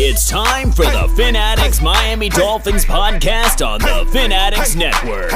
It's time for the Fin Fanatics Miami Dolphins podcast on the Fin Fanatics Network.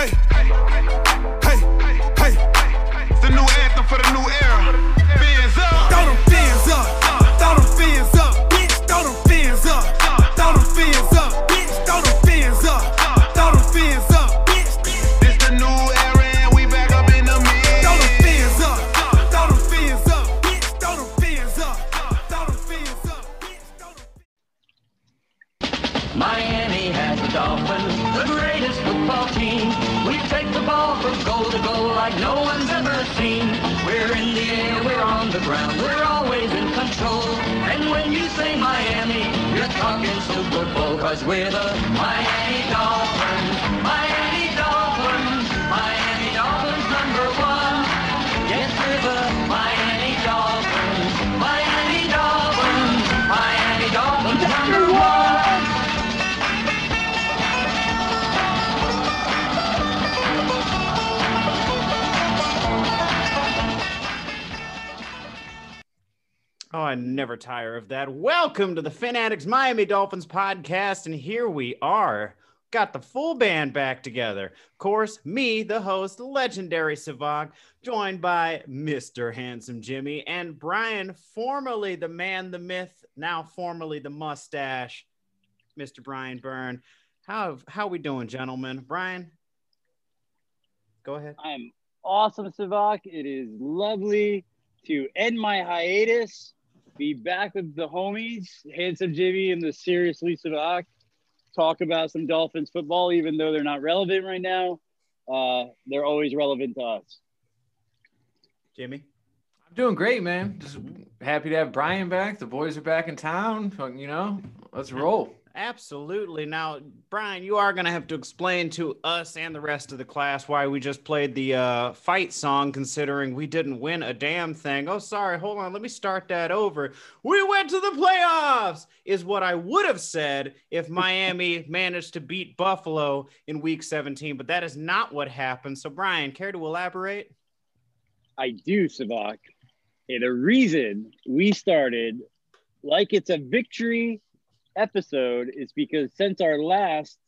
Goal to goal like no one's ever seen. We're in the air, we're on the ground, we're always in control. And when you say Miami, you're talking Super Bowl, cause we're the Miami Dolphins. Oh, I never tire of that. Welcome to the Fin Addicts Miami Dolphins podcast. And here we are. Got the full band back together. Of course, me, the host, legendary Sevach, joined by Mr. Handsome Jimmy and Brian, formerly the man, the myth, now formerly the mustache, Mr. Brian Byrne. How how we doing, gentlemen? Brian, go ahead. I'm awesome, Sevach. It is lovely to end my hiatus, be back with the homies, Handsome Jimmy and the Seriously Sevach, talk about some Dolphins football, even though they're not relevant right now. Uh, they're always relevant to us. Jimmy. I'm doing great, man. Just happy to have Brian back. The boys are back in town. You know, let's roll. Absolutely. Now, Brian, you are going to have to explain to us and the rest of the class why we just played the uh, fight song, considering we didn't win a damn thing. Oh, sorry. Hold on. Let me start that over. We went to the playoffs, is what I would have said if Miami managed to beat Buffalo in week 17, but that is not what happened. So, Brian, care to elaborate? I do, Sevach. And the reason we started like it's a victory episode is because since our last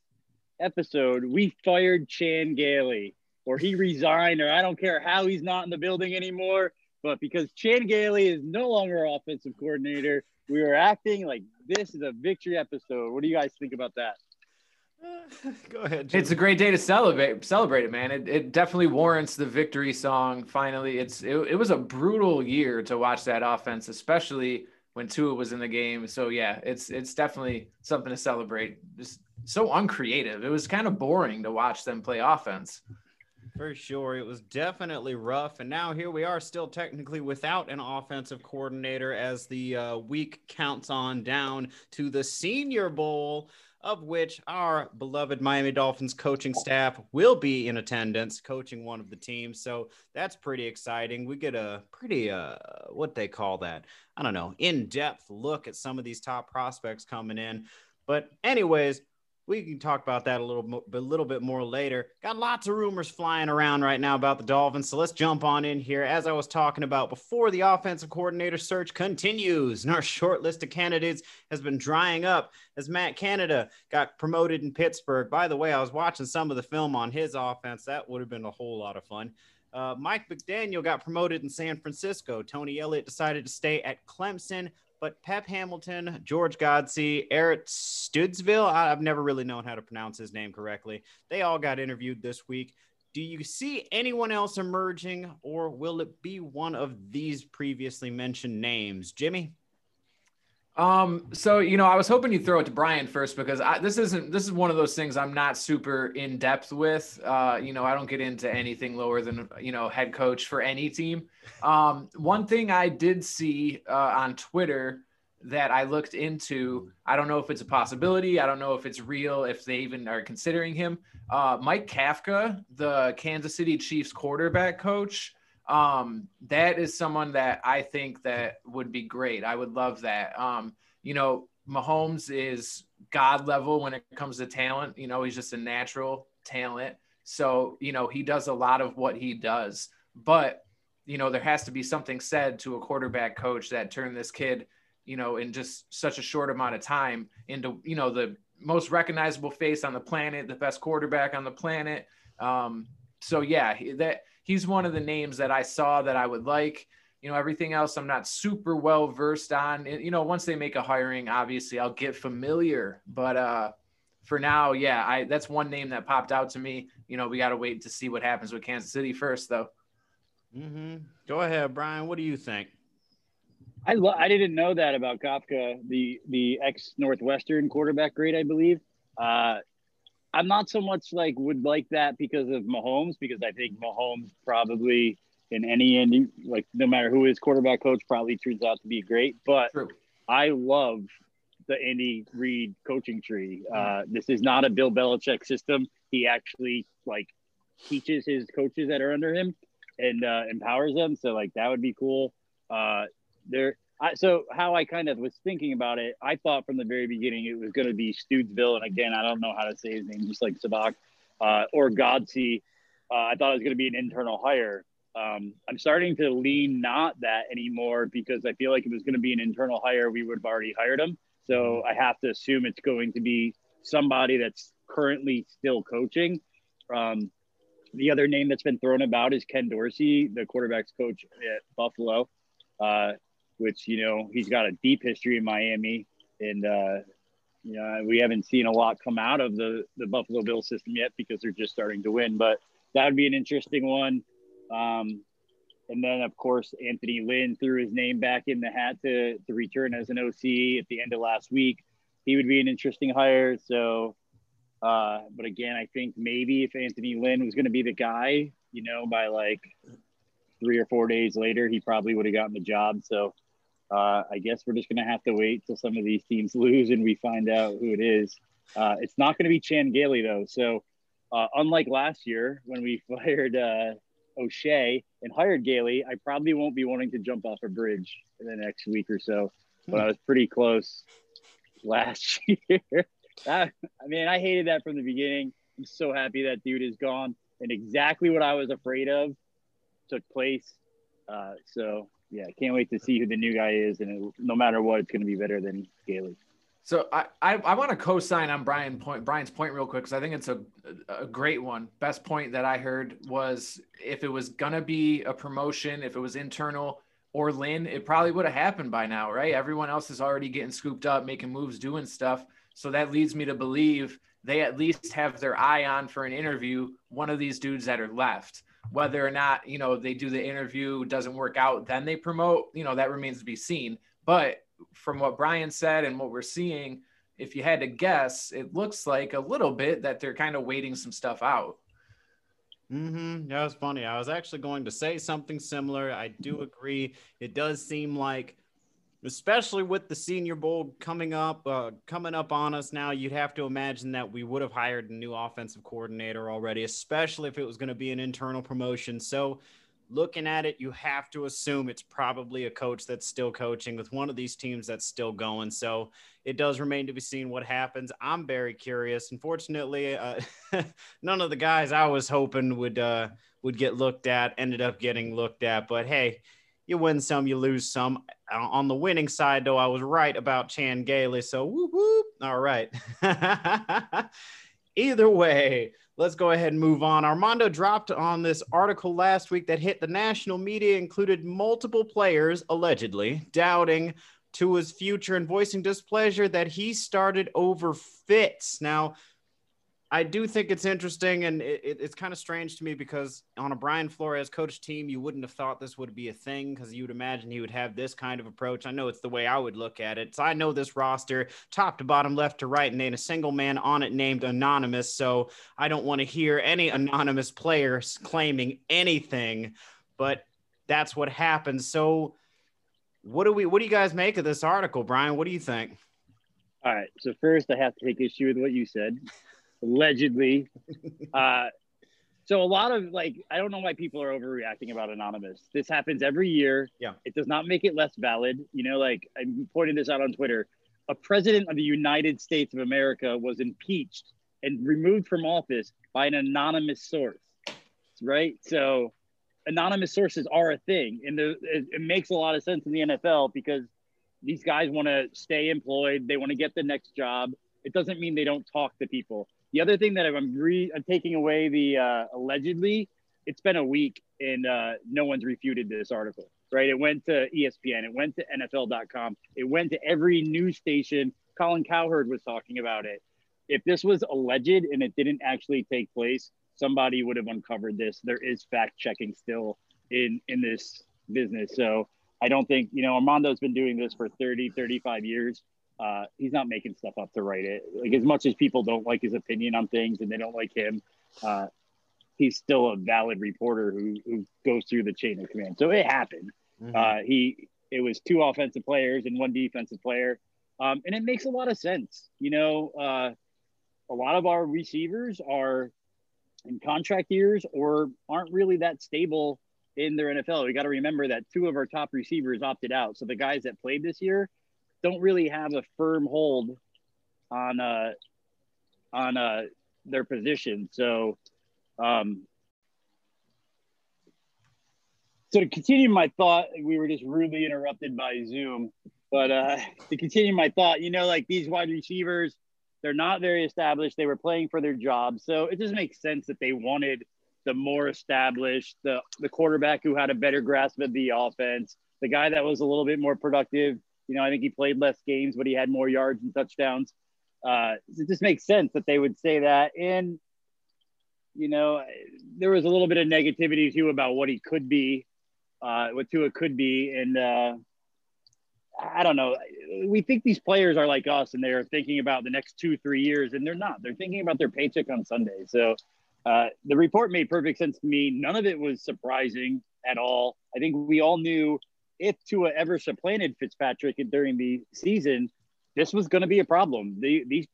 episode, we fired Chan Gailey, or he resigned, or I don't care how he's not in the building anymore. But because Chan Gailey is no longer offensive coordinator, we are acting like this is a victory episode. What do you guys think about that? Go ahead. Jimmy. It's a great day to celebrate. Celebrate it, man. It, it definitely warrants the victory song. Finally, it's it, it was a brutal year to watch that offense, especially when Tua was in the game. So yeah, it's it's definitely something to celebrate. Just so uncreative. It was kind of boring to watch them play offense. For sure. It was definitely rough. And now here we are, still technically without an offensive coordinator as the uh, week counts on down to the Senior Bowl, of which our beloved Miami Dolphins coaching staff will be in attendance, coaching one of the teams. So that's pretty exciting. We get a pretty, uh, what they call that? I don't know, in depth look at some of these top prospects coming in. But, anyways, we can talk about that a little a little bit more later. Got lots of rumors flying around right now about the Dolphins, so let's jump on in here. As I was talking about before, the offensive coordinator search continues, and our short list of candidates has been drying up as Matt Canada got promoted in Pittsburgh. By the way, I was watching some of the film on his offense. That would have been a whole lot of fun. Uh, Mike McDaniel got promoted in San Francisco. Tony Elliott decided to stay at Clemson but Pep Hamilton, George Godsey, Eric Studesville, I- I've never really known how to pronounce his name correctly. They all got interviewed this week. Do you see anyone else emerging, or will it be one of these previously mentioned names? Jimmy? Um, so you know, I was hoping you'd throw it to Brian first because I, this isn't this is one of those things I'm not super in depth with. Uh, you know, I don't get into anything lower than you know head coach for any team. Um, one thing I did see uh, on Twitter that I looked into, I don't know if it's a possibility. I don't know if it's real. If they even are considering him, uh, Mike Kafka, the Kansas City Chiefs quarterback coach um that is someone that i think that would be great. I would love that. Um you know mahomes is god level when it comes to talent. You know he's just a natural talent. So you know he does a lot of what he does. But you know there has to be something said to a quarterback coach that turned this kid you know, in just such a short amount of time into, you know, the most recognizable face on the planet, the best quarterback on the planet. Um, so yeah, that he's one of the names that I saw that I would like. You know, everything else I'm not super well versed on. You know, once they make a hiring, obviously I'll get familiar. But uh, for now, yeah, I that's one name that popped out to me. You know, we got to wait to see what happens with Kansas City first, though. Mm-hmm. Go ahead, Brian. What do you think? I lo- I didn't know that about Kafka, the the ex Northwestern quarterback grade, I believe. Uh, I'm not so much like would like that because of Mahomes, because I think Mahomes probably in any end, like no matter who his quarterback coach, probably turns out to be great. But True. I love the Andy Reid coaching tree. Uh, this is not a Bill Belichick system. He actually like teaches his coaches that are under him and uh, empowers them. So like that would be cool. Uh, there. I, so how I kind of was thinking about it, I thought from the very beginning it was going to be Studesville, and again I don't know how to say his name, just like Sevach uh, or Godsey. Uh, I thought it was going to be an internal hire. Um, I'm starting to lean not that anymore because I feel like if it was going to be an internal hire, we would have already hired him. So I have to assume it's going to be somebody that's currently still coaching. Um, the other name that's been thrown about is Ken Dorsey, the quarterback's coach at Buffalo, uh, which, you know, he's got a deep history in Miami. And, uh, you know, we haven't seen a lot come out of the, the Buffalo Bill system yet because they're just starting to win. But that would be an interesting one. Um, and then, of course, Anthony Lynn threw his name back in the hat to, to return as an OC at the end of last week. He would be an interesting hire. So, uh, but again, I think maybe if Anthony Lynn was going to be the guy, you know, by like three or four days later, he probably would have gotten the job. So uh, I guess we're just going to have to wait till some of these teams lose and we find out who it is. Uh, it's not going to be Chan Gailey, though. So uh, unlike last year when we fired uh, O'Shea and hired Gailey, I probably won't be wanting to jump off a bridge in the next week or so. But I was pretty close last year. That- I mean, I hated that from the beginning. I'm so happy that dude is gone. And exactly what I was afraid of took place. Uh, so, yeah, I can't wait to see who the new guy is. And it, no matter what, it's going to be better than Gailey. So I, I, I want to co-sign on Brian point Brian's point real quick because I think it's a a great one. Best point that I heard was if it was gonna be a promotion, if it was internal or Lynn, it probably would have happened by now, right? Everyone else is already getting scooped up, making moves, doing stuff. So that leads me to believe they at least have their eye on for an interview one of these dudes that are left. Whether or not you know they do the interview doesn't work out, then they promote. You know that remains to be seen. But from what Brian said and what we're seeing, if you had to guess, it looks like a little bit that they're kind of waiting some stuff out. Mm-hmm. That was funny. I was actually going to say something similar. I do agree. It does seem like, especially with the Senior Bowl coming up, uh, coming up on us now, you'd have to imagine that we would have hired a new offensive coordinator already, especially if it was going to be an internal promotion. So, looking at it, you have to assume it's probably a coach that's still coaching with one of these teams that's still going. So it does remain to be seen what happens. I'm very curious. Unfortunately, uh, none of the guys I was hoping would uh, would get looked at ended up getting looked at. But hey, you win some, you lose some. Uh, on the winning side, though, I was right about Chan Gailey. So whoop whoop. All right. Either way, let's go ahead and move on. Armando dropped on this article last week that hit the national media, included multiple players allegedly doubting to his future and voicing displeasure that he started over Fitz. Now, I do think it's interesting and it, it- it's kind of strange to me because on a Brian Flores coach team, you wouldn't have thought this would be a thing because you would imagine he would have this kind of approach. I know it's the way I would look at it. So I know this roster top to bottom, left to right, and ain't a single man on it named anonymous. So I don't want to hear any anonymous players claiming anything, but that's what happens. So what do we what do you guys make of this article, Brian? What do you think? All right. So first, I have to take issue with what you said. Allegedly, uh, so a lot of like, I don't know why people are overreacting about anonymous. This happens every year. Yeah. It does not make it less valid. You know, like I pointed this out on Twitter. A president of the United States of America was impeached and removed from office by an anonymous source. Right. So anonymous sources are a thing, and the, it, it makes a lot of sense in the NFL because these guys want to stay employed. They want to get the next job. It doesn't mean they don't talk to people. The other thing that I'm, re- I'm taking away the uh, allegedly, it's been a week and uh, no one's refuted this article, right? It went to ESPN, it went to NFL.com, it went to every news station. Colin Cowherd was talking about it. If this was alleged and it didn't actually take place, somebody would have uncovered this. There is fact checking still in in this business. So I don't think, you know, Armando's been doing this for 30, 35 years. Uh, he's not making stuff up to write it. Like as much as people don't like his opinion on things and they don't like him, uh, he's still a valid reporter who, who goes through the chain of command. So it happened. Mhm. Uh, he it was two offensive players and one defensive player, um, and it makes a lot of sense. You know, uh, a lot of our receivers are in contract years or aren't really that stable in their NFL. We got to remember that two of our top receivers opted out, so the guys that played this year don't really have a firm hold on uh on uh their position. So um so to continue my thought, we were just rudely interrupted by Zoom. But uh to continue my thought, you know, like these wide receivers, they're not very established. They were playing for their job. So it just makes sense that they wanted the more established, the the quarterback who had a better grasp of the offense, the guy that was a little bit more productive. You know, I think he played less games, but he had more yards and touchdowns. Uh, it just makes sense that they would say that. And, you know, there was a little bit of negativity too about what he could be, uh, what Tua could be. And uh, I don't know. We think these players are like us and they're thinking about the next two, three years, and they're not. They're thinking about their paycheck on Sunday. So uh, the report made perfect sense to me. None of it was surprising at all. I think we all knew if Tua ever supplanted Fitzpatrick during the season, this was going to be a problem. The, these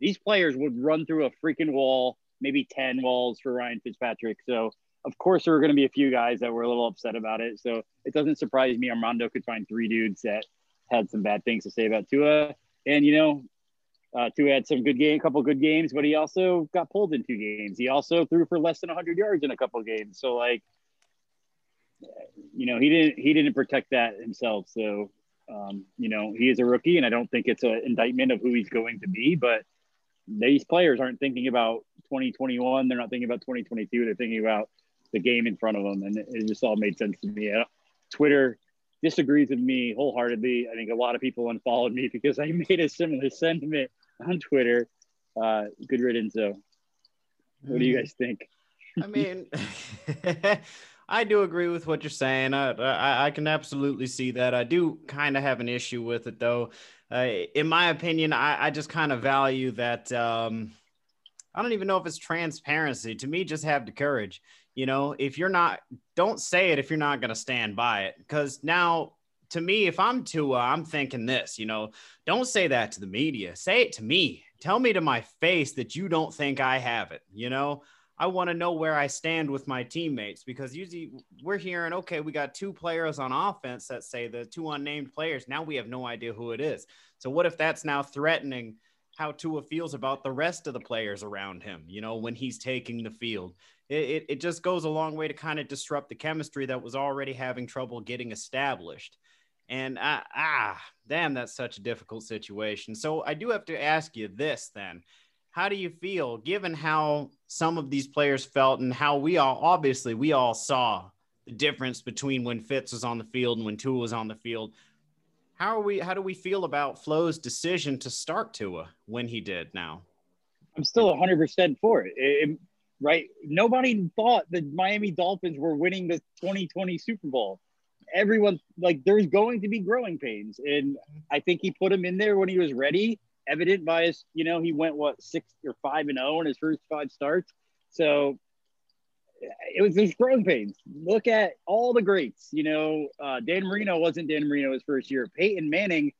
these players would run through a freaking wall, maybe ten walls for Ryan Fitzpatrick. So of course there were going to be a few guys that were a little upset about it. So it doesn't surprise me Armando could find three dudes that had some bad things to say about Tua. And you know, uh, Tua had some good game, a couple good games, but he also got pulled in two games. He also threw for less than 100 yards in a couple games. So like, you know, he didn't he didn't protect that himself. So um, you know, he is a rookie, and I don't think it's an indictment of who he's going to be. But these players aren't thinking about 2021. They're not thinking about 2022. They're thinking about the game in front of them, and it, just all made sense to me. Twitter disagrees with me wholeheartedly. I think a lot of people unfollowed me because I made a similar sentiment on Twitter. Uh, good riddance, though. What do you guys think? I mean, I do agree with what you're saying. I, I, I can absolutely see that. I do kind of have an issue with it, though. Uh, in my opinion, I, I just kind of value that. Um, I don't even know if it's transparency. To me, just have the courage. You know, if you're not, don't say it if you're not going to stand by it. Because now, to me, if I'm Tua, I'm thinking this. You know, don't say that to the media. Say it to me. Tell me to my face that you don't think I have it. You know, I want to know where I stand with my teammates because usually we're hearing, okay, we got two players on offense that say the two unnamed players. Now we have no idea who it is. So what if that's now threatening how Tua feels about the rest of the players around him, you know, when he's taking the field? It, it, it just goes a long way to kind of disrupt the chemistry that was already having trouble getting established. And ah, ah, damn, that's such a difficult situation. So I do have to ask you this then how do you feel given how some of these players felt and how we all obviously we all saw the difference between when Fitz was on the field and when Tua was on the field. How are we how do we feel about Flo's decision to start Tua when he did now? I'm still 100% for it. It- right? Nobody thought the Miami Dolphins were winning the 2020 Super Bowl. Everyone, like, there's going to be growing pains. And I think he put him in there when he was ready, evident by his, you know, he went, what, six or five and oh in his first five starts. So it was there's growing pains. Look at all the greats. You know, uh, Dan Marino wasn't Dan Marino his first year. Peyton Manning,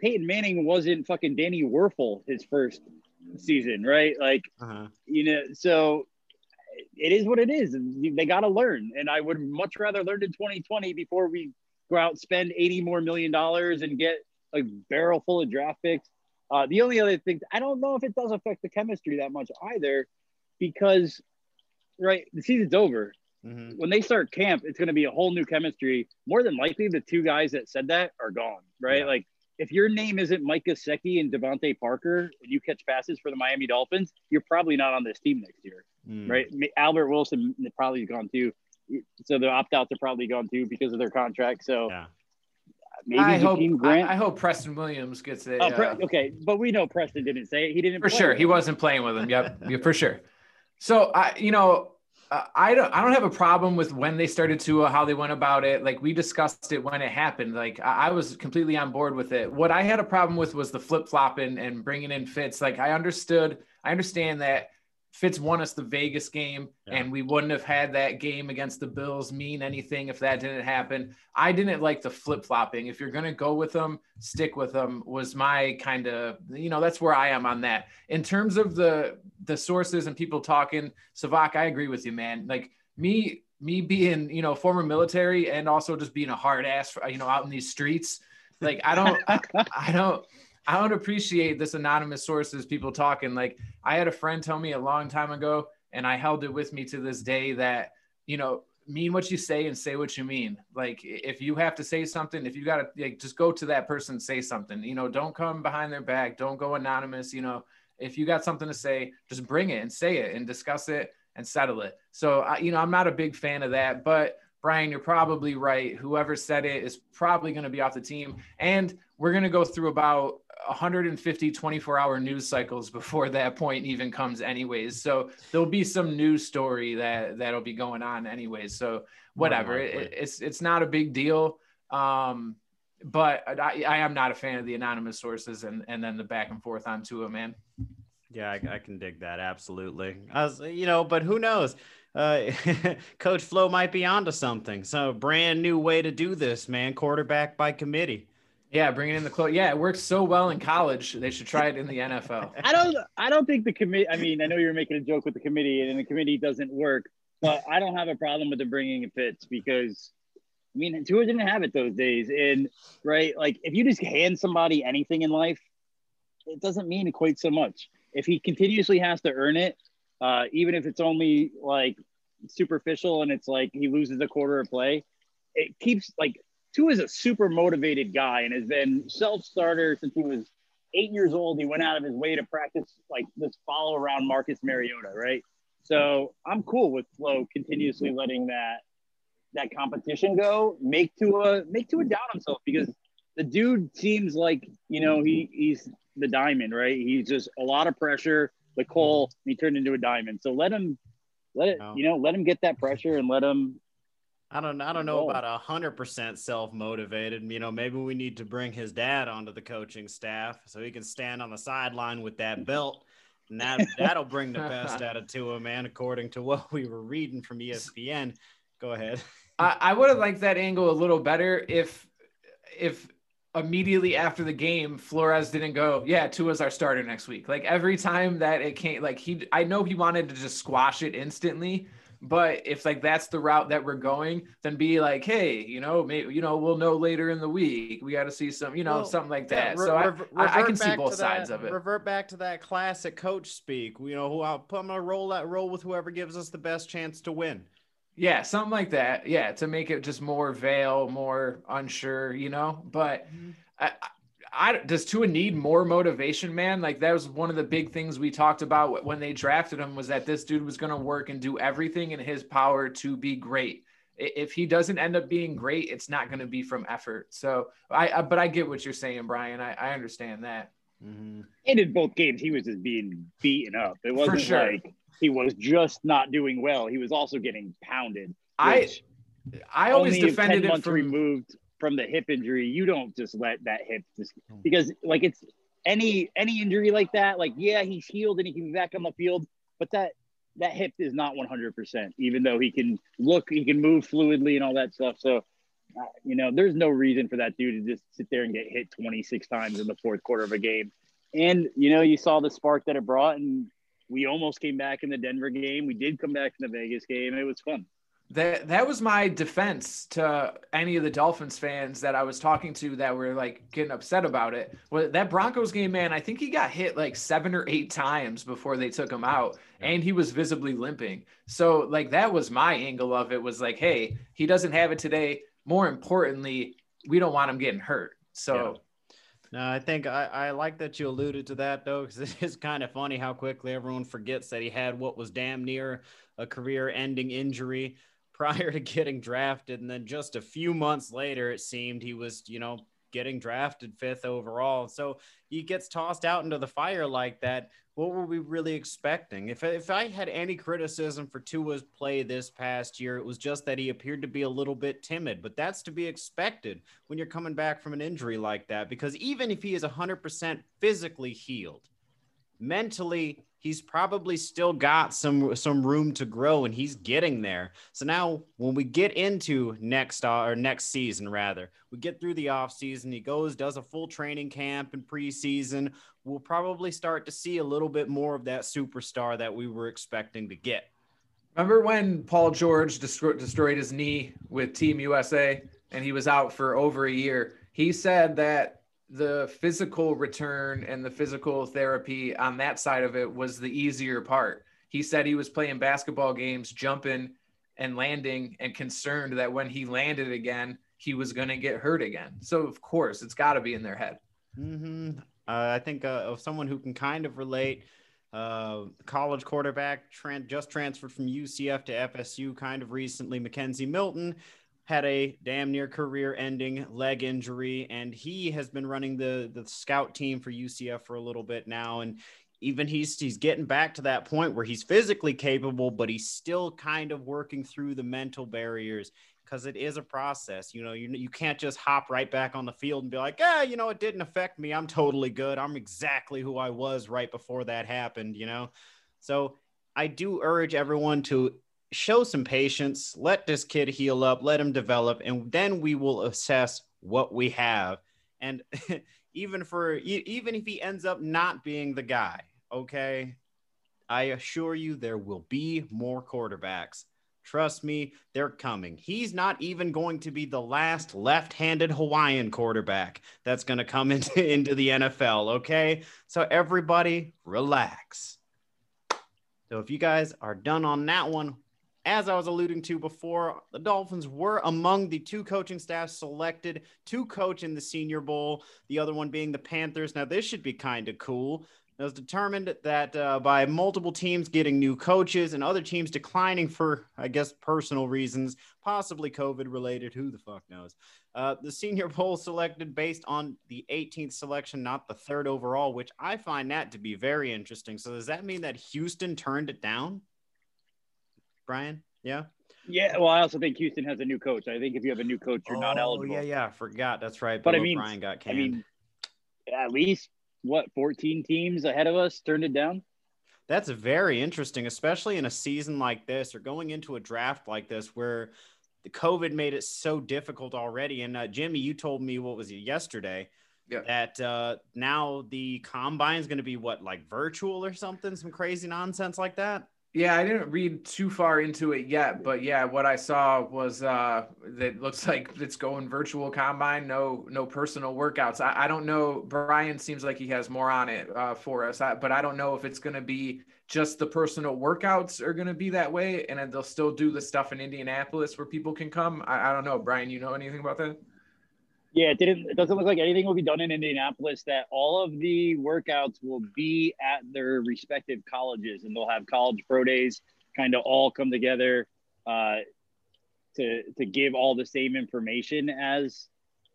Peyton Manning wasn't fucking Danny Wuerffel his first season, right? Like, Uh-huh. you know, so it is what it is. And They got to learn. And I would much rather learn in 2020 before we go out, spend 80 more million dollars and get a barrel full of draft picks. Uh, the only other thing, I don't know if it does affect the chemistry that much either, because, right, the season's over. Mhm. when they start camp, it's going to be a whole new chemistry. More than likely, the two guys that said that are gone, right? Yeah. Like, if your name isn't Mike Gesicki and DeVante Parker, and you catch passes for the Miami Dolphins, you're probably not on this team next year, Mm. right? Albert Wilson probably gone too. So the opt outs are probably gone too because of their contract. So Yeah. Maybe I hope Jakeem I, I hope Preston Williams gets it. oh, Pre- okay, but we know Preston didn't say it. He didn't for play sure. with he wasn't playing with him. Yep. Yeah, for sure. So i you know uh, i don't i don't have a problem with when they started to uh, how they went about it. Like we discussed it when it happened. Like i, I was completely on board with it. What i had a problem with was the flip-flopping and bringing in fitz like i understood i understand that Fitz won us the Vegas game, Yeah. and we wouldn't have had that game against the Bills mean anything if that didn't happen. I didn't like the flip flopping. If you're going to go with them, stick with them, was my kind of, you know, that's where I am on that. In terms of the the sources and people talking, Sevach, I agree with you, man. Like me, me being, you know, former military and also just being a hard ass, you know, out in these streets. Like I don't, I, I don't, I don't appreciate this anonymous sources, people talking. Like I had a friend tell me a long time ago, and I held it with me to this day that, you know, mean what you say and say what you mean. Like if you have to say something, if you got to like, just go to that person, say something, you know, don't come behind their back. Don't go anonymous. You know, if you got something to say, just bring it and say it and discuss it and settle it. So, I, you know, I'm not a big fan of that, but Brian, you're probably right. Whoever said it is probably going to be off the team. And we're going to go through about 150 24 hour news cycles before that point even comes anyways. So there'll be some news story that that'll be going on anyways. So whatever, it, it's, it's not a big deal. Um, but I, I am not a fan of the anonymous sources and, and then the back and forth on Tua, man. Yeah, I, I can dig that absolutely. I was, you know, but who knows? Uh, Coach Flo might be onto something. So brand new way to do this, man. Quarterback by committee. Yeah, bringing in the close. Yeah, it works so well in college. They should try it in the NFL. I don't. I don't think the committee. I mean, I know you're making a joke with the committee, and the committee doesn't work. But I don't have a problem with them bringing in Fitz because, I mean, Tua didn't have it those days, and right, like if you just hand somebody anything in life, it doesn't mean quite so much. If he continuously has to earn it, uh, even if it's only like superficial and it's like he loses a quarter of play, it keeps like Tua is a super motivated guy and has been self starter since he was eight years old. He went out of his way to practice like this follow around Marcus Mariota, right? So I'm cool with Flo continuously letting that that competition go. Make Tua make Tua down himself because the dude seems like you know he he's the diamond, right? He's just a lot of pressure, the coal, he turned into a diamond. So let him let it you know let him get that pressure and let him I don't I don't know Whoa. about a hundred percent self motivated. You know, maybe we need to bring his dad onto the coaching staff so he can stand on the sideline with that belt. And that that'll bring the best out of Tua, man, according to what we were reading from ESPN. Go ahead. I, I would have liked that angle a little better if if immediately after the game Flores didn't go, yeah, Tua's our starter next week. Like every time that it came, like he, I know he wanted to just squash it instantly. But if like that's the route that we're going, then be like, hey, you know, maybe you know we'll know later in the week. We got to see some, you know, Well, something like Yeah, that. re- so I, rever- I, I can see both sides that- of it. Revert back to that classic coach speak. You know, put I'm gonna roll that roll with whoever gives us the best chance to win. Yeah, something like that. Yeah, to make it just more veil, more unsure, you know. But mm-hmm. I, I, I- does Tua need more motivation, man? Like that was one of the big things we talked about when they drafted him was that this dude was going to work and do everything in his power to be great. If he doesn't end up being great, it's not going to be from effort. So I, I, but I get what you're saying, Brian. I, I understand that. Mhm. and in both games he was just being beaten up. It wasn't sure. like he was just not doing well. He was also getting pounded. I, I always defended 10 him months from removed from the hip injury. You don't just let that hip just because like it's any any injury like that. Like yeah, he's healed and he can be back on the field, but that that hip is not 100. percent Even though he can look, he can move fluidly and all that stuff. So. Uh, you know, there's no reason for that dude to just sit there and get hit 26 times in the fourth quarter of a game. And you know, you saw the spark that it brought, and we almost came back in the Denver game. We did come back in the Vegas game. It was fun. That that was my defense to any of the Dolphins fans that I was talking to that were like getting upset about it. Well, that Broncos game, man, I think he got hit like seven or eight times before they took him out, and he was visibly limping. So like that was my angle of it was like, hey, he doesn't have it today. More importantly, we don't want him getting hurt. So No, I think I, I like that you alluded to that though, because it is kind of funny how quickly everyone forgets that he had what was damn near a career ending injury prior to getting drafted. And then just a few months later, it seemed he was, you know, getting drafted fifth overall. So he gets tossed out into the fire like that. What were we really expecting? If, if I had any criticism for Tua's play this past year, it was just that he appeared to be a little bit timid, but that's to be expected when you're coming back from an injury like that. Because even if he is 100% physically healed, mentally he's probably still got some some room to grow and he's getting there so now when we get into next uh, or next season rather we get through the off season he goes does a full training camp and preseason we'll probably start to see a little bit more of that superstar that we were expecting to get remember when Paul George destroyed, destroyed his knee with Team USA and he was out for over a year? He said that the physical return and the physical therapy on that side of it was the easier part. He said he was playing basketball games, jumping and landing, and concerned that when he landed again, he was going to get hurt again. So, of course, it's got to be in their head. hmm Uh, I think uh, of someone who can kind of relate. Uh, college quarterback tran- just transferred from UCF to FSU kind of recently. McKenzie Milton had a damn near career-ending leg injury, and he has been running the the scout team for UCF for a little bit now. And even he's he's getting back to that point where he's physically capable, but he's still kind of working through the mental barriers because it is a process. You know, you you can't just hop right back on the field and be like, ah, you know, it didn't affect me. I'm totally good. I'm exactly who I was right before that happened. You know, so I do urge everyone to show some patience. Let this kid heal up. Let him develop, and then we will assess what we have. And even for even if he ends up not being the guy, okay, I assure you there will be more quarterbacks. Trust me, they're coming. He's not even going to be the last left-handed Hawaiian quarterback that's going to come into, into the NFL, okay? So everybody relax. So if you guys are done on that one, as I was alluding to before, the Dolphins were among the two coaching staffs selected to coach in the Senior Bowl, the other one being the Panthers. Now, this should be kind of cool. It was determined that uh, by multiple teams getting new coaches and other teams declining for, I guess, personal reasons, possibly COVID related, who the fuck knows. Uh, the Senior Bowl selected based on the 18th selection, not the third overall, which I find that to be very interesting. So, does that mean that Houston turned it down? Brian? Yeah. Yeah, well, I also think Houston has a new coach. I think if you have a new coach, you're not Oh, eligible. Yeah, yeah, forgot. That's right. But I mean, Brian got canned. I mean, at least what 14 teams ahead of us turned it down. That's very interesting, especially in a season like this or going into a draft like this where the COVID made it so difficult already. And uh, Jimmy, you told me what was it yesterday Yeah. that uh, now the combine is going to be what like virtual or something, some crazy nonsense like that. Yeah, I didn't read too far into it yet, but yeah, what I saw was uh that looks like it's going virtual combine, no no personal workouts. I, I don't know. Brian seems like he has more on it uh, for us, I, but I don't know if it's going to be just the personal workouts are going to be that way, and they'll still do the stuff in Indianapolis where people can come. I, I don't know, Brian. You know anything about that? Yeah, it didn't. It doesn't look like anything will be done in Indianapolis. That all of the workouts will be at their respective colleges, and they'll have college pro days, kind of all come together uh, to to give all the same information as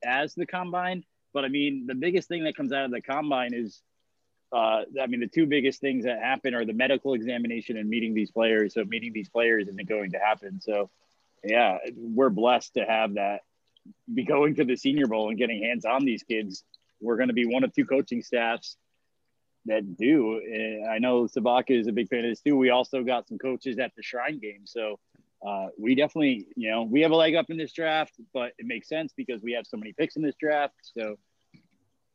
as the combine. But I mean, the biggest thing that comes out of the combine is, uh, I mean, the two biggest things that happen are the medical examination and meeting these players. So meeting these players isn't going to happen. So, yeah, we're blessed to have that be going to the Senior Bowl and getting hands on these kids. We're going to be one of two coaching staffs that do. And I know Sabaka is a big fan of this too. We also got some coaches at the Shrine game, so uh, we definitely, you know, we have a leg up in this draft, but it makes sense because we have so many picks in this draft. So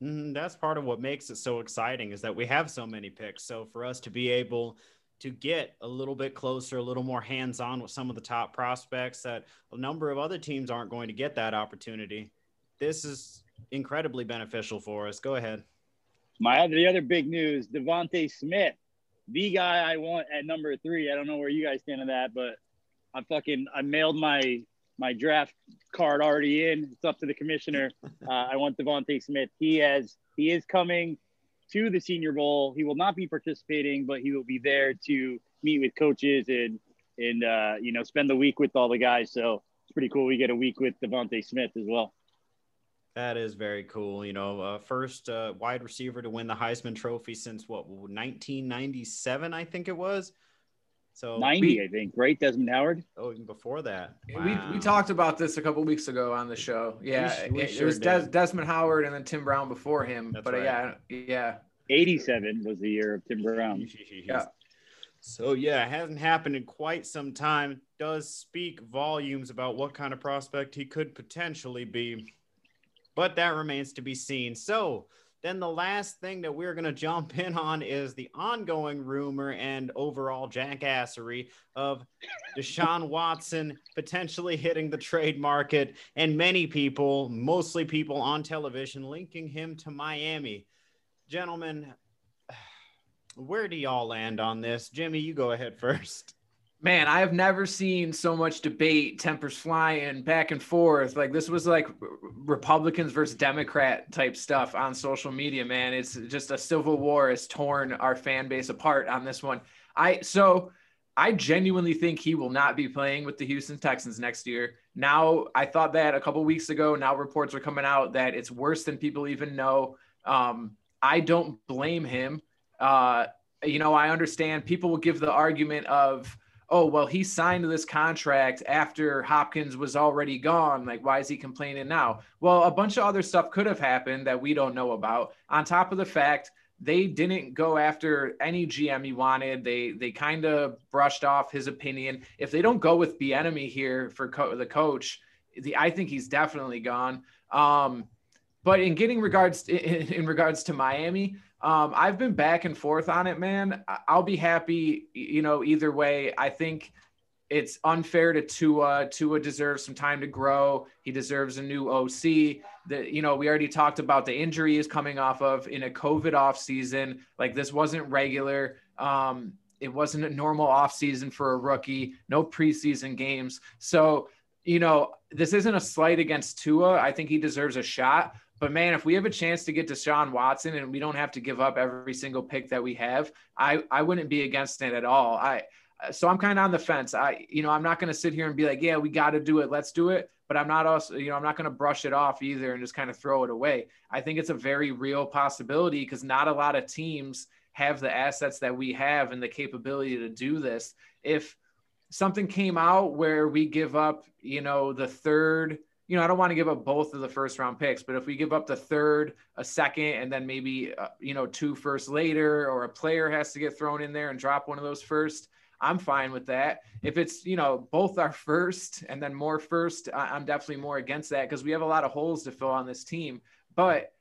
Mhm, that's part of what makes it so exciting is that we have so many picks. So for us to be able to get a little bit closer, a little more hands on with some of the top prospects that a number of other teams aren't going to get that opportunity. This is incredibly beneficial for us. Go ahead. My other, the other big news: DeVonta Smith, the guy I want at number three. I don't know where you guys stand on that, but I fucking I mailed my my draft card already in. It's up to the commissioner. Uh, I want DeVonta Smith. He has he is coming to the Senior Bowl. He will not be participating, but he will be there to meet with coaches and and uh, you know spend the week with all the guys. So it's pretty cool. We get a week with DeVonta Smith as well. That is very cool. You know, uh, first uh, wide receiver to win the Heisman Trophy since what 1997, I think it was. So 90, we- I think, right? Desmond Howard. Oh, even before that. We, Wow. we talked about this a couple weeks ago on the show. Yeah, sh- we it, it was Des. Desmond Howard and then Tim Brown before him. That's but uh, right. yeah, yeah. 87 was the year of Tim Brown. Yeah. So yeah, it hasn't happened in quite some time. Does speak volumes about what kind of prospect he could potentially be, but that remains to be seen. So then the last thing that we're going to jump in on is the ongoing rumor and overall jackassery of Deshaun Watson potentially hitting the trade market, and many people, mostly people on television, linking him to Miami. Gentlemen, where do y'all land on this? Jimmy, you go ahead first. Man, I have never seen so much debate, tempers flying back and forth. Like this was like Republicans versus Democrat type stuff on social media, man. It's just a civil war has torn our fan base apart on this one. I so I genuinely think he will not be playing with the Houston Texans next year. Now, I thought that a couple weeks ago. Now reports are coming out that it's worse than people even know. Um, I don't blame him. Uh, you know, I understand people will give the argument of, oh, well, he signed this contract after Hopkins was already gone. Like, why is he complaining now? Well, a bunch of other stuff could have happened that we don't know about. On top of the fact, they didn't go after any GM he wanted. They they kind of brushed off his opinion. If they don't go with Bieniemy here for co- the coach, the I think he's definitely gone. Um, but in getting regards in, in regards to Miami, um, I've been back and forth on it, man. I'll be happy, you know, either way. I think it's unfair to Tua. Tua deserves some time to grow. He deserves a new OC. That you know, we already talked about the injury he's coming off of in a COVID off season. Like this wasn't regular. Um, it wasn't a normal off season for a rookie. No preseason games. So you know, this isn't a slight against Tua. I think he deserves a shot. But man, if we have a chance to get Deshaun Watson and we don't have to give up every single pick that we have, I I wouldn't be against it at all. I so I'm kind of on the fence. I you know I'm not going to sit here and be like, yeah, we got to do it, let's do it. But I'm not also you know I'm not going to brush it off either and just kind of throw it away. I think it's a very real possibility because not a lot of teams have the assets that we have and the capability to do this. If something came out where we give up, you know, the third you know, I don't want to give up both of the first round picks, but if we give up the third, a second, and then maybe, uh, you know, two first later, or a player has to get thrown in there and drop one of those first, I'm fine with that. If it's, you know, both our first and then more first, I- I'm definitely more against that because we have a lot of holes to fill on this team. But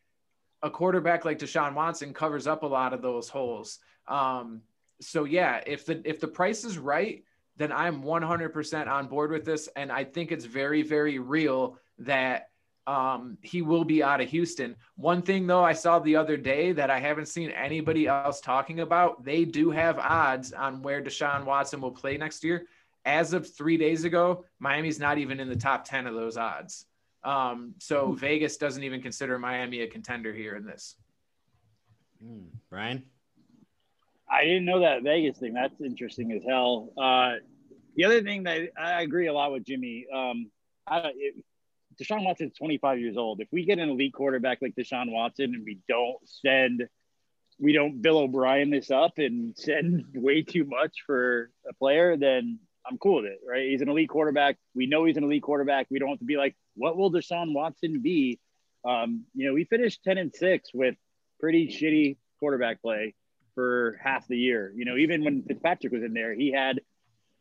a quarterback like Deshaun Watson covers up a lot of those holes. Um, so yeah, if the if the price is right, then I'm 100% on board with this. And I think it's very, very real that um, he will be out of Houston. One thing, though, I saw the other day that I haven't seen anybody else talking about, they do have odds on where Deshaun Watson will play next year. As of three days ago, Miami's not even in the top 10 of those odds. Um, so Vegas doesn't even consider Miami a contender here in this. Hmm, Brian? I didn't know that Vegas thing. That's interesting as hell. Uh, the other thing that I agree a lot with Jimmy. Um, I, it, Deshaun Watson's 25 years old. If we get an elite quarterback like Deshaun Watson and we don't send, we don't Bill O'Brien this up and send way too much for a player, then I'm cool with it, right? He's an elite quarterback. We know he's an elite quarterback. We don't have to be like, what will Deshaun Watson be? Um, you know, we finished 10 and six with pretty shitty quarterback play for half the year. You know, even when Fitzpatrick was in there, he had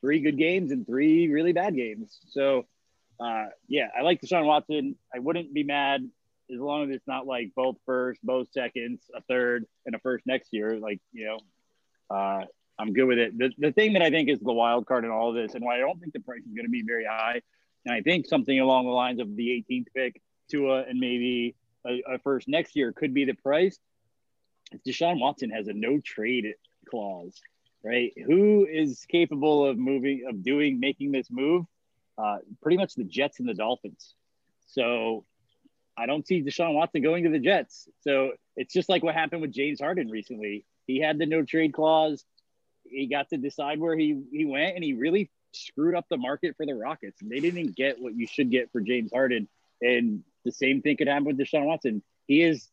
three good games and three really bad games. So, uh, yeah, I like Deshaun Watson. I wouldn't be mad as long as it's not like both first, both seconds, a third, and a first next year. Like, you know, uh, I'm good with it. The, the thing that I think is the wild card in all of this, and why I don't think the price is going to be very high, and I think something along the lines of the 18th pick, Tua, and maybe a, a first next year could be the price. Deshaun Watson has a no trade clause, right? Who is capable of moving, of doing, making this move? Uh, pretty much the Jets and the Dolphins. So I don't see Deshaun Watson going to the Jets. So it's just like what happened with James Harden recently. He had the no trade clause. He got to decide where he, he went, and he really screwed up the market for the Rockets. And They didn't get what you should get for James Harden. And the same thing could happen with Deshaun Watson. He is.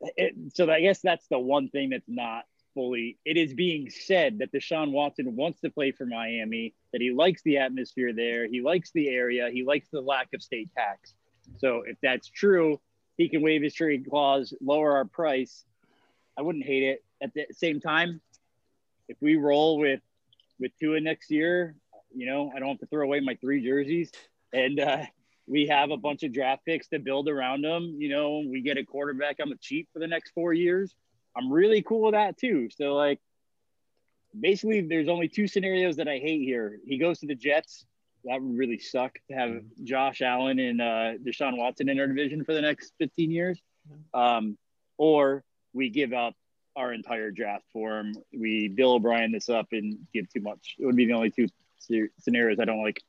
It, so I guess that's the one thing that's not fully. It is being said that Deshaun Watson wants to play for Miami, that he likes the atmosphere there, he likes the area, he likes the lack of state tax. So if that's true, he can waive his trade clause, lower our price. I wouldn't hate it. At the same time, if we roll with with Tua next year, you know, I don't have to throw away my three jerseys, and uh, we have a bunch of draft picks to build around them. You know, we get a quarterback on the cheap for the next four years. I'm really cool with that too. So like, basically, there's only two scenarios that I hate here. He goes to the Jets. That would really suck to have Josh Allen and uh, Deshaun Watson in our division for the next 15 years. Um, or we give up our entire draft for him. We Bill O'Brien this up and give too much. It would be the only two scenarios I don't like.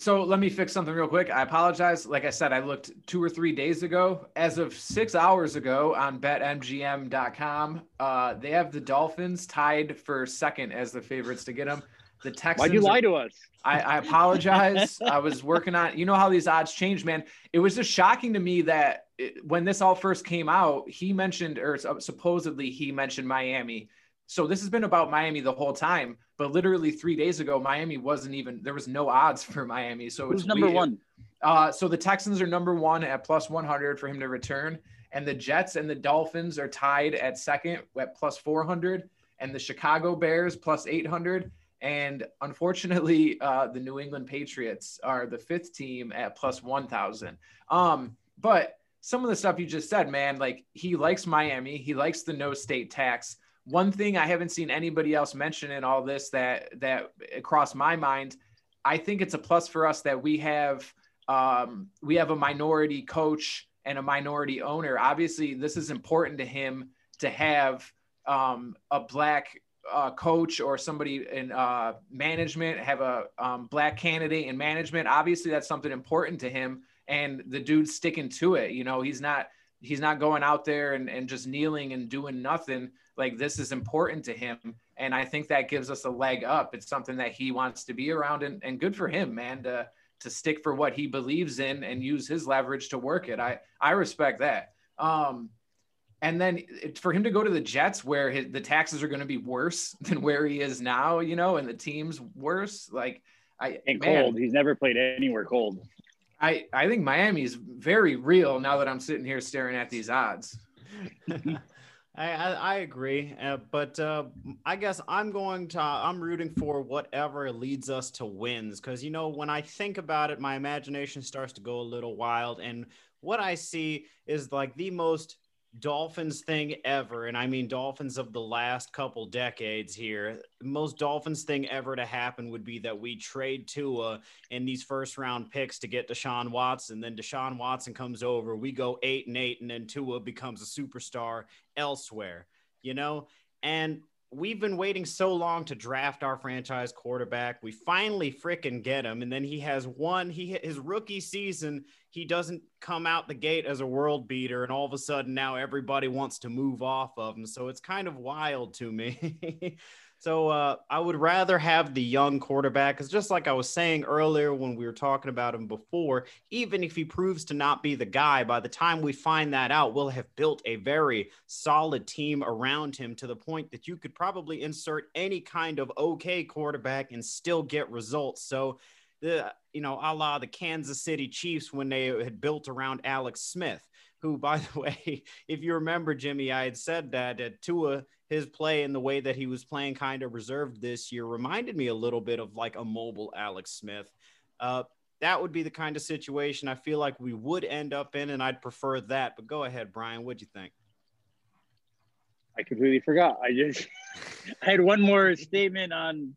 So let me fix something real quick. I apologize. Like I said, I looked two or three days ago. As of six hours ago on betmgm.com, uh, they have the Dolphins tied for second as the favorites to get them. The Texans. Why'd you lie to us? I, I apologize. I was working on, you know how these odds change, man. It was just shocking to me that it, when this all first came out, he mentioned, or supposedly he mentioned Miami. So this has been about Miami the whole time, but literally three days ago, Miami wasn't even there was no odds for Miami. So Who's it's number weird. one? Uh, so the Texans are number one at plus 100 for him to return, and the Jets and the Dolphins are tied at second at plus 400, and the Chicago Bears plus 800, and unfortunately, uh, the New England Patriots are the fifth team at plus 1,000. Um, but some of the stuff you just said, man, like he likes Miami, he likes the no state tax one thing I haven't seen anybody else mention in all this that that crossed my mind, I think it's a plus for us that we have um, we have a minority coach and a minority owner. Obviously, this is important to him to have um, a black uh, coach or somebody in uh, management, have a um, black candidate in management. Obviously, that's something important to him, and the dude's sticking to it. You know, he's not he's not going out there and, and just kneeling and doing nothing like this is important to him and i think that gives us a leg up it's something that he wants to be around and, and good for him man to to stick for what he believes in and use his leverage to work it i i respect that um and then it, for him to go to the Jets, where his, the taxes are going to be worse than where he is now, you know, and the team's worse. Like, I And man, cold. He's never played anywhere cold. I I think Miami's very real now that I'm sitting here staring at these odds. I, I, I agree, uh, but uh, I guess I'm going to I'm rooting for whatever leads us to wins because you know when I think about it, my imagination starts to go a little wild, and what I see is like the most Dolphins thing ever, and I mean Dolphins of the last couple decades here. Most Dolphins thing ever to happen would be that we trade Tua in these first round picks to get Deshaun Watson. Then Deshaun Watson comes over, we go eight and eight, and then Tua becomes a superstar elsewhere, you know? And we've been waiting so long to draft our franchise quarterback. We finally freaking get him. And then he has one, he his rookie season, he doesn't come out the gate as a world beater. And all of a sudden now everybody wants to move off of him. So it's kind of wild to me. so uh, I would rather have the young quarterback because just like I was saying earlier when we were talking about him before, even if he proves to not be the guy, by the time we find that out, we'll have built a very solid team around him to the point that you could probably insert any kind of okay quarterback and still get results. So the you know, a la the Kansas City Chiefs when they had built around Alex Smith, who, by the way, if you remember, Jimmy, I had said that uh, Tua, his play and the way that he was playing kind of reserved this year reminded me a little bit of like a mobile Alex Smith. Uh, that would be the kind of situation I feel like we would end up in, and I'd prefer that. But go ahead, Brian. What'd you think? I completely forgot. I just I had one more statement on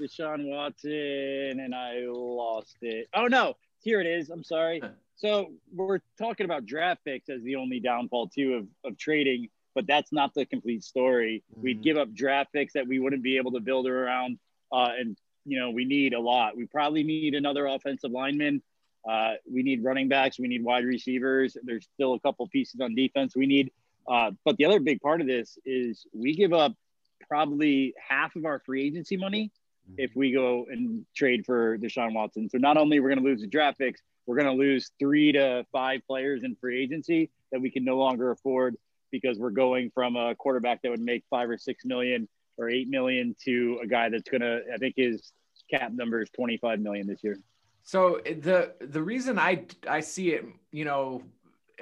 Deshaun Watson and I lost it. Oh no, here it is. I'm sorry. So we're talking about draft picks as the only downfall too of, of trading, but that's not the complete story. We'd Mhm. give up draft picks that we wouldn't be able to build around, uh, and you know we need a lot. We probably need another offensive lineman. Uh, we need running backs. We need wide receivers. There's still a couple pieces on defense. We need, uh, but the other big part of this is we give up probably half of our free agency money if we go and trade for Deshaun Watson. So not only we're going to lose the draft picks, we're going to lose three to five players in free agency that we can no longer afford because we're going from a quarterback that would make five or six million or eight million to a guy that's to, I think his cap number is 25 million this year. So the the reason I I see it, you know,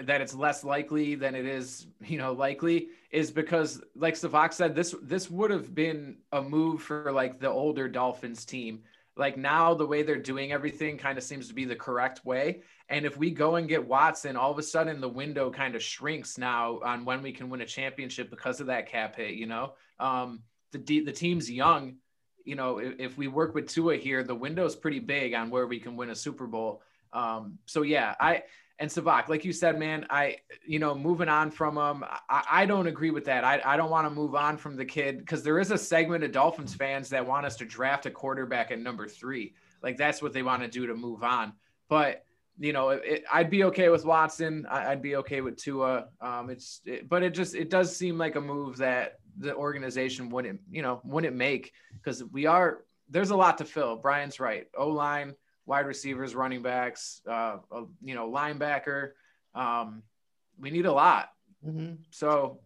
that it's less likely than it is, you know, likely is because like Sevach said, this this would have been a move for like the older Dolphins team. Like now the way they're doing everything kind of seems to be the correct way. And if we go and get Watson, all of a sudden the window kind of shrinks now on when we can win a championship because of that cap hit, you know. Um the the team's young you know, if, if we work with Tua here, the window's pretty big on where we can win a Super Bowl. Um, so yeah, I and Sevach, like you said, man, I you know, moving on from him, I, I don't agree with that. I, I don't want to move on from the kid because there is a segment of Dolphins fans that want us to draft a quarterback at number three. Like that's what they want to do to move on. But you know, it, I'd be okay with Watson. I, I'd be okay with Tua. Um, it's, it, but it just it does seem like a move that the organization wouldn't, you know, wouldn't make because we are there's a lot to fill. Brian's right. O line, wide receivers, running backs, uh, uh, you know, linebacker. Um, we need a lot. Mhm. So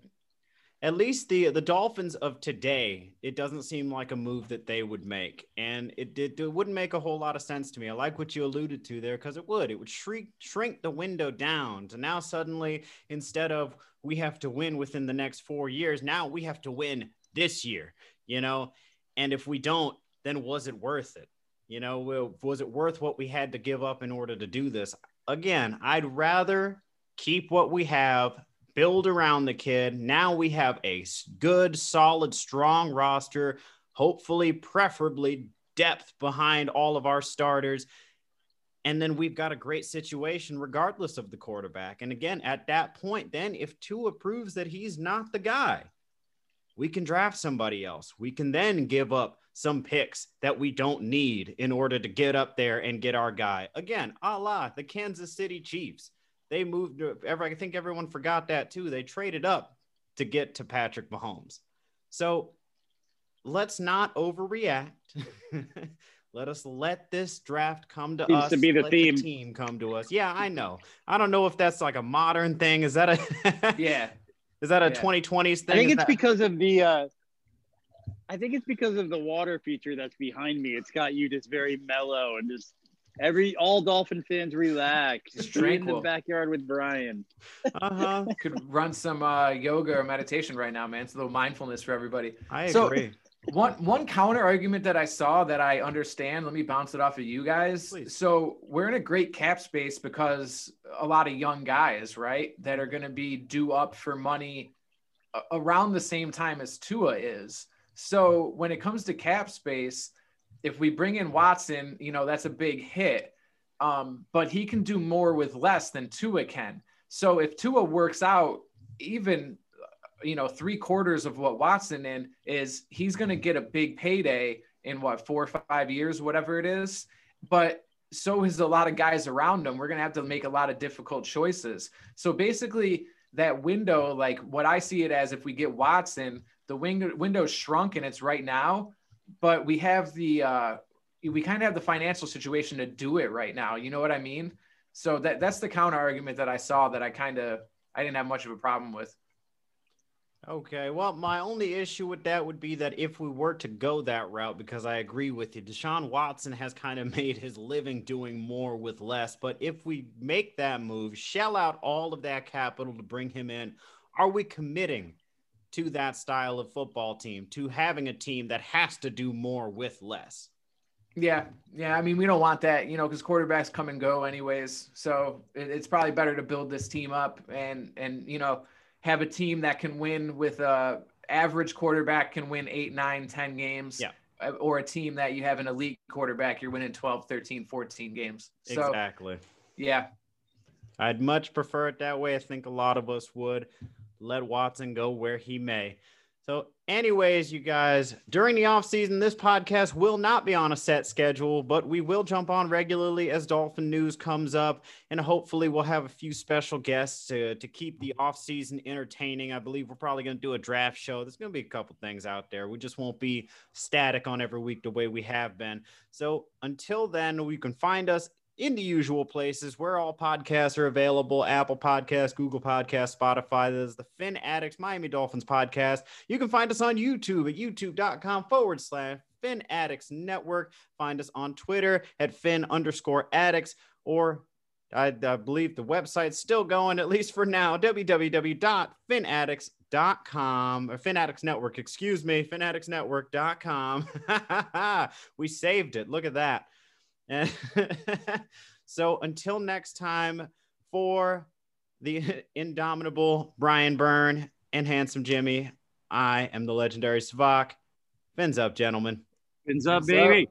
At least the the Dolphins of today, it doesn't seem like a move that they would make, and it did it wouldn't make a whole lot of sense to me. I like what you alluded to there because it would it would shrink shrink the window down to now suddenly instead of we have to win within the next four years, now we have to win this year, you know, and if we don't, then was it worth it? You know, was it worth what we had to give up in order to do this? Again, I'd rather keep what we have, build around the kid. Now we have a good, solid, strong roster, hopefully, preferably depth behind all of our starters. And then we've got a great situation regardless of the quarterback. And again, at that point, then if Tua proves that he's not the guy, we can draft somebody else. We can then give up some picks that we don't need in order to get up there and get our guy. Again, a la the Kansas City Chiefs. They moved, I think everyone forgot that too. They traded up to get to Patrick Mahomes. So let's not overreact. let us let this draft come to Seems us. to be the let theme. team come to us. Yeah, I know. I don't know if that's like a modern thing. Is that a yeah, Is that a Yeah. 2020s thing? I think Is it's that- because of the. Uh, I think it's because of the water feature that's behind me. It's got you just very mellow and just every all Dolphin fans relax. Just in the backyard with Brian. uh-huh. could run some uh, yoga or meditation right now, man. It's a little mindfulness for everybody. I So- agree. One one counter argument that I saw that I understand. Let me bounce it off of you guys. Please. So we're in a great cap space because a lot of young guys, right, that are going to be due up for money around the same time as Tua is. So when it comes to cap space, if we bring in Watson, you know that's a big hit. Um, but he can do more with less than Tua can. So if Tua works out even you know three quarters of what Watson in is he's going to get a big payday in what four or five years, whatever it is. But so is a lot of guys around him. We're going to have to make a lot of difficult choices. So basically, that window, like what I see it as, if we get Watson, the wing window's shrunk and it's right now, but we have the uh, we kind of have the financial situation to do it right now. You know what I mean? So that that's the counter argument that I saw that I kind of I didn't have much of a problem with. Okay. Well, my only issue with that would be that if we were to go that route, because I agree with you, Deshaun Watson has kind of made his living doing more with less. But if we make that move, shell out all of that capital to bring him in, are we committing to that style of football team, to having a team that has to do more with less? Yeah, yeah. I mean, we don't want that, you know, because quarterbacks come and go anyways. So it's probably better to build this team up and and you know have a team that can win with uh average quarterback can win eight, nine, 10 games. Yeah. uh, Or a team that you have an elite quarterback, you're winning 12, 13, 14 games. So, exactly. yeah. I'd much prefer it that way. I think a lot of us would let Watson go where he may. So, anyways, you guys, during the offseason, this podcast will not be on a set schedule, but we will jump on regularly as Dolphin news comes up. And hopefully, we'll have a few special guests to, to keep the offseason entertaining. I believe we're probably going to do a draft show. There's going to be a couple things out there. We just won't be static on every week the way we have been. So, until then, you can find us in the usual places where all podcasts are available Apple Podcasts, Google Podcasts, Spotify. This is the Fin Addicts Miami Dolphins podcast. You can find us on YouTube at youtube.com forward slash Fin Addicts Network. Find us on Twitter at Fin underscore addicts or I, I believe the website's still going, at least for now, www.finaddicts.com or Fin Addicts Network, excuse me, finaddictsnetwork.com. we saved it. Look at that. And so until next time, for the indomitable Brian Byrne and handsome Jimmy, I am the legendary Sevach. Fins up, gentlemen. Fins up, Fins up. baby.